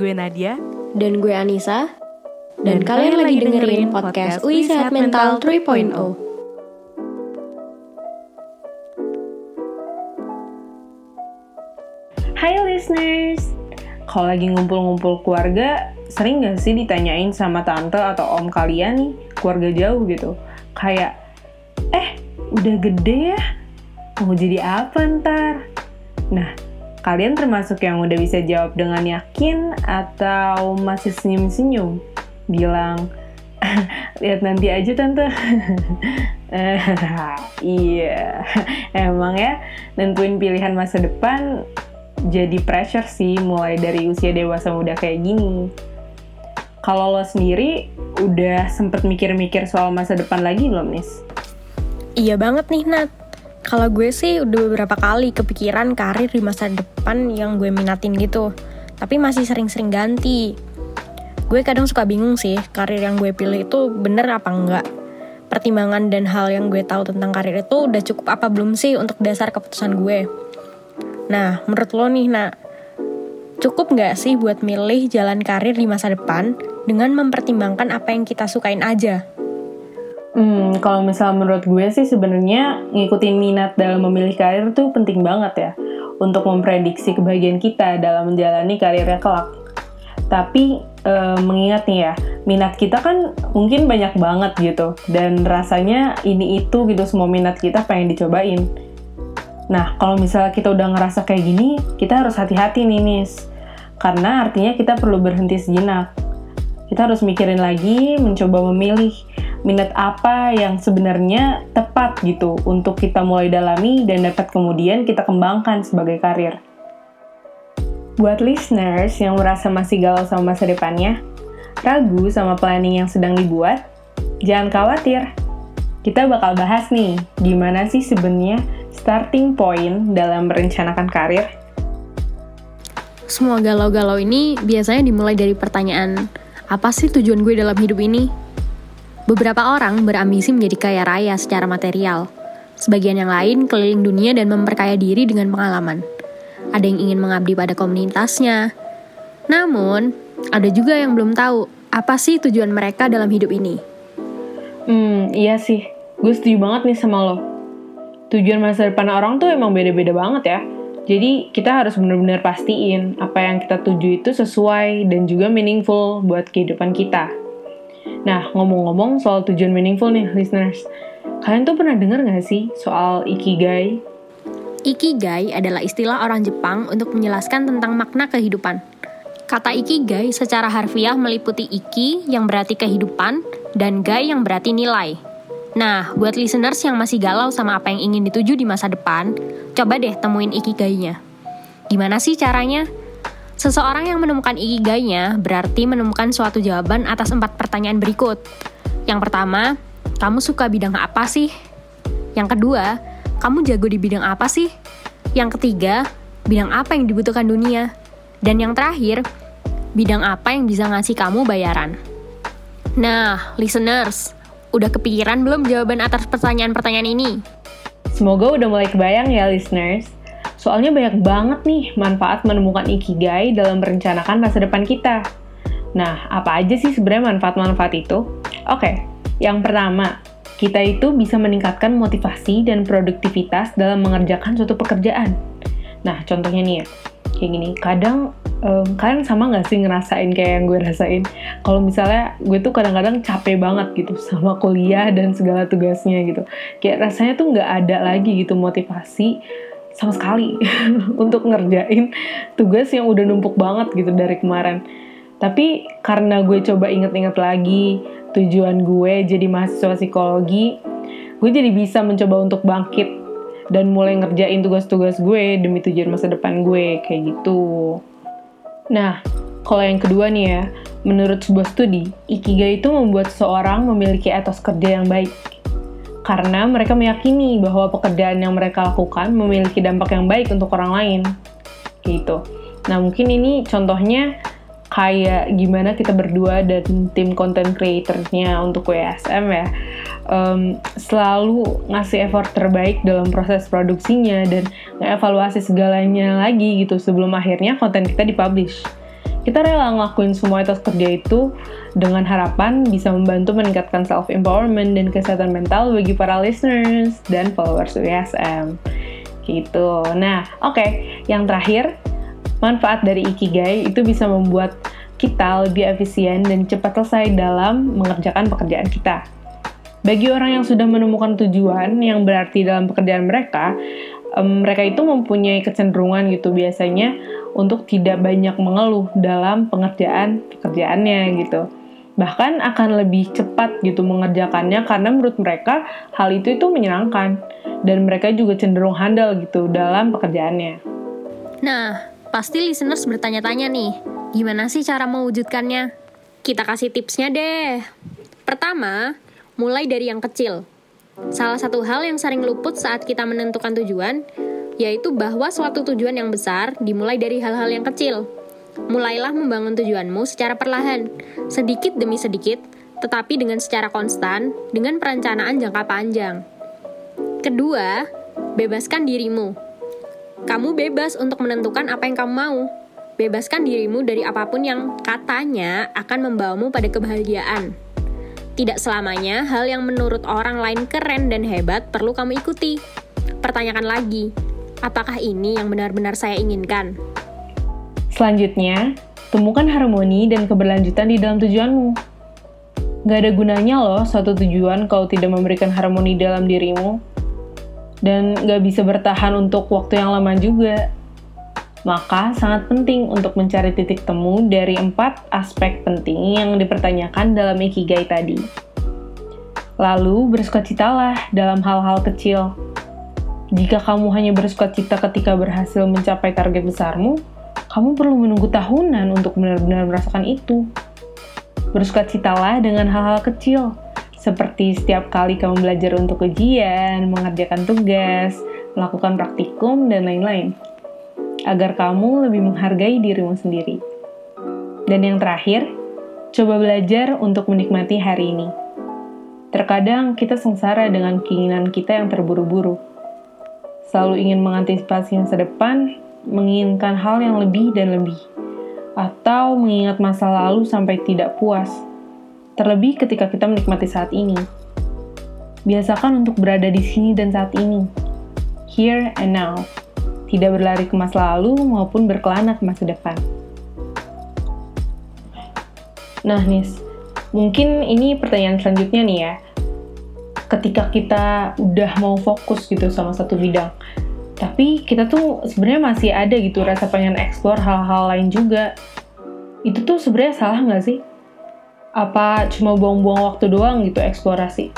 Gue Nadia. Dan gue Anissa. Dan, kalian, lagi dengerin podcast UI Sehat Mental 3.0. Hai listeners, kalau lagi ngumpul-ngumpul keluarga, sering gak sih ditanyain sama tante atau om kalian nih, keluarga jauh gitu, kayak, eh udah gede ya, mau jadi apa ntar? Nah, kalian termasuk yang udah bisa jawab dengan yakin atau masih senyum-senyum? Bilang, lihat nanti aja tante. iya, emang ya, nentuin pilihan masa depan jadi pressure sih mulai dari usia dewasa muda kayak gini. Kalau lo sendiri udah sempet mikir-mikir soal masa depan lagi belum, Nis? Iya banget nih, Nat. Kalau gue sih udah beberapa kali kepikiran karir di masa depan yang gue minatin gitu. Tapi masih sering-sering ganti. Gue kadang suka bingung sih, karir yang gue pilih itu bener apa enggak. Pertimbangan dan hal yang gue tahu tentang karir itu udah cukup apa belum sih untuk dasar keputusan gue. Nah, menurut lo nih, nak, cukup nggak sih buat milih jalan karir di masa depan dengan mempertimbangkan apa yang kita sukain aja? Hmm, kalau misal menurut gue sih sebenarnya ngikutin minat dalam memilih karir tuh penting banget ya untuk memprediksi kebahagiaan kita dalam menjalani karirnya kelak. Tapi e, mengingat nih ya, minat kita kan mungkin banyak banget gitu dan rasanya ini itu gitu semua minat kita pengen dicobain. Nah, kalau misalnya kita udah ngerasa kayak gini, kita harus hati-hati nih, Nis. Karena artinya kita perlu berhenti sejenak. Kita harus mikirin lagi, mencoba memilih minat apa yang sebenarnya tepat gitu untuk kita mulai dalami dan dapat kemudian kita kembangkan sebagai karir. Buat listeners yang merasa masih galau sama masa depannya, ragu sama planning yang sedang dibuat, jangan khawatir. Kita bakal bahas nih, gimana sih sebenarnya starting point dalam merencanakan karir? Semua galau-galau ini biasanya dimulai dari pertanyaan, apa sih tujuan gue dalam hidup ini? Beberapa orang berambisi menjadi kaya raya secara material. Sebagian yang lain keliling dunia dan memperkaya diri dengan pengalaman ada yang ingin mengabdi pada komunitasnya. Namun, ada juga yang belum tahu apa sih tujuan mereka dalam hidup ini. Hmm, iya sih. Gue setuju banget nih sama lo. Tujuan masa depan orang tuh emang beda-beda banget ya. Jadi kita harus benar-benar pastiin apa yang kita tuju itu sesuai dan juga meaningful buat kehidupan kita. Nah, ngomong-ngomong soal tujuan meaningful nih, listeners. Kalian tuh pernah dengar gak sih soal Ikigai? Ikigai adalah istilah orang Jepang untuk menjelaskan tentang makna kehidupan. Kata ikigai secara harfiah meliputi iki yang berarti kehidupan dan gai yang berarti nilai. Nah, buat listeners yang masih galau sama apa yang ingin dituju di masa depan, coba deh temuin ikigainya. Gimana sih caranya? Seseorang yang menemukan ikigainya berarti menemukan suatu jawaban atas empat pertanyaan berikut. Yang pertama, kamu suka bidang apa sih? Yang kedua, kamu jago di bidang apa sih? Yang ketiga, bidang apa yang dibutuhkan dunia? Dan yang terakhir, bidang apa yang bisa ngasih kamu bayaran? Nah, listeners, udah kepikiran belum jawaban atas pertanyaan-pertanyaan ini? Semoga udah mulai kebayang ya listeners. Soalnya banyak banget nih manfaat menemukan ikigai dalam merencanakan masa depan kita. Nah, apa aja sih sebenarnya manfaat-manfaat itu? Oke, yang pertama, kita itu bisa meningkatkan motivasi dan produktivitas dalam mengerjakan suatu pekerjaan. Nah, contohnya nih ya, kayak gini, kadang um, kalian sama nggak sih ngerasain kayak yang gue rasain? Kalau misalnya gue tuh kadang-kadang capek banget gitu sama kuliah dan segala tugasnya gitu. Kayak rasanya tuh nggak ada lagi gitu motivasi sama sekali untuk ngerjain tugas yang udah numpuk banget gitu dari kemarin. Tapi karena gue coba inget-inget lagi, tujuan gue jadi mahasiswa psikologi, gue jadi bisa mencoba untuk bangkit dan mulai ngerjain tugas-tugas gue demi tujuan masa depan gue, kayak gitu. Nah, kalau yang kedua nih ya, menurut sebuah studi, Ikigai itu membuat seseorang memiliki etos kerja yang baik. Karena mereka meyakini bahwa pekerjaan yang mereka lakukan memiliki dampak yang baik untuk orang lain. Gitu. Nah, mungkin ini contohnya kayak gimana kita berdua dan tim content creatornya untuk WSM ya um, selalu ngasih effort terbaik dalam proses produksinya dan ngevaluasi segalanya lagi gitu sebelum akhirnya konten kita dipublish Kita rela ngelakuin semua etos kerja itu dengan harapan bisa membantu meningkatkan self-empowerment dan kesehatan mental bagi para listeners dan followers USM. Gitu. Nah, oke. Okay. Yang terakhir, manfaat dari Ikigai itu bisa membuat kita lebih efisien dan cepat selesai dalam mengerjakan pekerjaan kita. Bagi orang yang sudah menemukan tujuan yang berarti dalam pekerjaan mereka, mereka itu mempunyai kecenderungan gitu biasanya untuk tidak banyak mengeluh dalam pengerjaan pekerjaannya gitu. Bahkan akan lebih cepat gitu mengerjakannya karena menurut mereka hal itu itu menyenangkan dan mereka juga cenderung handal gitu dalam pekerjaannya. Nah, pasti listeners bertanya-tanya nih, Gimana sih cara mewujudkannya? Kita kasih tipsnya deh. Pertama, mulai dari yang kecil. Salah satu hal yang sering luput saat kita menentukan tujuan, yaitu bahwa suatu tujuan yang besar dimulai dari hal-hal yang kecil. Mulailah membangun tujuanmu secara perlahan, sedikit demi sedikit, tetapi dengan secara konstan, dengan perencanaan jangka panjang. Kedua, bebaskan dirimu. Kamu bebas untuk menentukan apa yang kamu mau, Bebaskan dirimu dari apa pun yang katanya akan membawamu pada kebahagiaan. Tidak selamanya hal yang menurut orang lain keren dan hebat perlu kamu ikuti. Pertanyakan lagi, apakah ini yang benar-benar saya inginkan? Selanjutnya, temukan harmoni dan keberlanjutan di dalam tujuanmu. Gak ada gunanya loh suatu tujuan kalau tidak memberikan harmoni dalam dirimu. Dan gak bisa bertahan untuk waktu yang lama juga. Maka sangat penting untuk mencari titik temu dari empat aspek penting yang dipertanyakan dalam Ikigai tadi. Lalu bersukacitalah dalam hal-hal kecil. Jika kamu hanya bersukacita ketika berhasil mencapai target besarmu, kamu perlu menunggu tahunan untuk benar-benar merasakan itu. Bersukacitalah dengan hal-hal kecil, seperti setiap kali kamu belajar untuk ujian, mengerjakan tugas, melakukan praktikum, dan lain-lain agar kamu lebih menghargai dirimu sendiri. Dan yang terakhir, coba belajar untuk menikmati hari ini. Terkadang kita sengsara dengan keinginan kita yang terburu-buru. Selalu ingin mengantisipasi masa depan, menginginkan hal yang lebih dan lebih, atau mengingat masa lalu sampai tidak puas. Terlebih ketika kita menikmati saat ini. Biasakan untuk berada di sini dan saat ini. Here and now tidak berlari ke masa lalu maupun berkelana ke masa depan. Nah, Nis, mungkin ini pertanyaan selanjutnya nih ya. Ketika kita udah mau fokus gitu sama satu bidang, tapi kita tuh sebenarnya masih ada gitu rasa pengen eksplor hal-hal lain juga. Itu tuh sebenarnya salah nggak sih? Apa cuma buang-buang waktu doang gitu eksplorasi?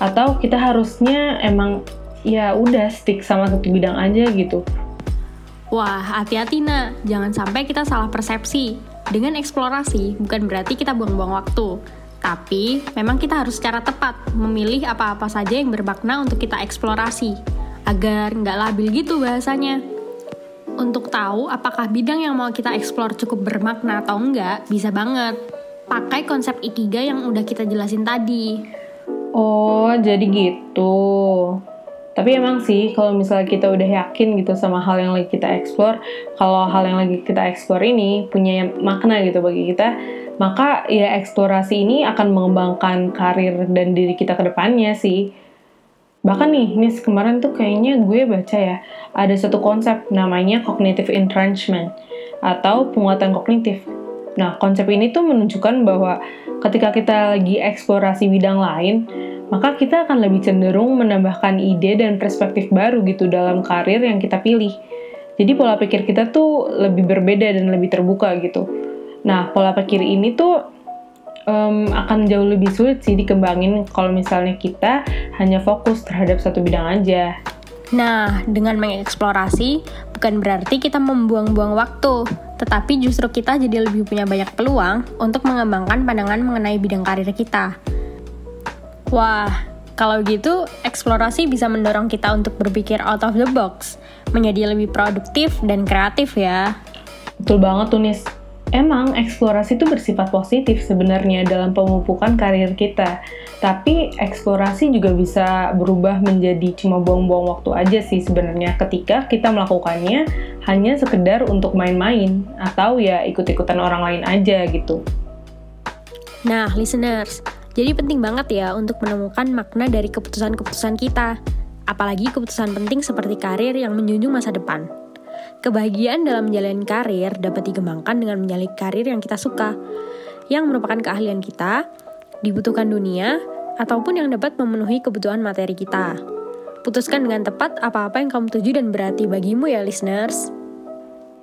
Atau kita harusnya emang ya udah stick sama satu bidang aja gitu? Wah, hati-hati nak, jangan sampai kita salah persepsi. Dengan eksplorasi, bukan berarti kita buang-buang waktu. Tapi, memang kita harus secara tepat memilih apa-apa saja yang bermakna untuk kita eksplorasi, agar nggak labil gitu bahasanya. Untuk tahu apakah bidang yang mau kita eksplor cukup bermakna atau enggak, bisa banget. Pakai konsep Ikiga yang udah kita jelasin tadi. Oh, jadi gitu. Tapi emang sih kalau misalnya kita udah yakin gitu sama hal yang lagi kita explore, kalau hal yang lagi kita explore ini punya makna gitu bagi kita, maka ya eksplorasi ini akan mengembangkan karir dan diri kita ke depannya sih. Bahkan nih, nih kemarin tuh kayaknya gue baca ya, ada satu konsep namanya cognitive entrenchment atau penguatan kognitif. Nah, konsep ini tuh menunjukkan bahwa ketika kita lagi eksplorasi bidang lain, maka kita akan lebih cenderung menambahkan ide dan perspektif baru gitu dalam karir yang kita pilih. Jadi pola pikir kita tuh lebih berbeda dan lebih terbuka gitu. Nah, pola pikir ini tuh um, akan jauh lebih sulit sih dikembangin kalau misalnya kita hanya fokus terhadap satu bidang aja. Nah, dengan mengeksplorasi bukan berarti kita membuang-buang waktu, tetapi justru kita jadi lebih punya banyak peluang untuk mengembangkan pandangan mengenai bidang karir kita. Wah, kalau gitu eksplorasi bisa mendorong kita untuk berpikir out of the box, menjadi lebih produktif dan kreatif ya. Betul banget tuh Nis. Emang eksplorasi itu bersifat positif sebenarnya dalam pemupukan karir kita. Tapi eksplorasi juga bisa berubah menjadi cuma buang-buang waktu aja sih sebenarnya ketika kita melakukannya hanya sekedar untuk main-main atau ya ikut-ikutan orang lain aja gitu. Nah, listeners, jadi penting banget ya untuk menemukan makna dari keputusan-keputusan kita. Apalagi keputusan penting seperti karir yang menjunjung masa depan. Kebahagiaan dalam menjalani karir dapat dikembangkan dengan menjalani karir yang kita suka, yang merupakan keahlian kita, dibutuhkan dunia, ataupun yang dapat memenuhi kebutuhan materi kita. Putuskan dengan tepat apa-apa yang kamu tuju dan berarti bagimu ya listeners.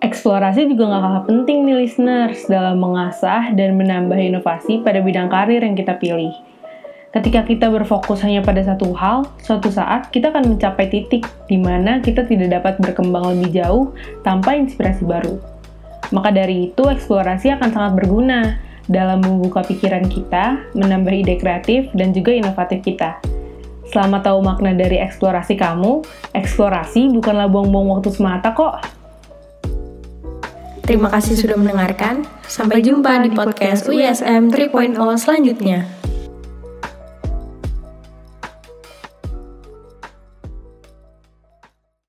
Eksplorasi juga gak kalah penting nih listeners dalam mengasah dan menambah inovasi pada bidang karir yang kita pilih. Ketika kita berfokus hanya pada satu hal, suatu saat kita akan mencapai titik di mana kita tidak dapat berkembang lebih jauh tanpa inspirasi baru. Maka dari itu, eksplorasi akan sangat berguna dalam membuka pikiran kita, menambah ide kreatif, dan juga inovatif kita. Selama tahu makna dari eksplorasi kamu, eksplorasi bukanlah buang-buang waktu semata kok. Terima kasih sudah mendengarkan. Sampai jumpa di podcast UISM 3.0 selanjutnya.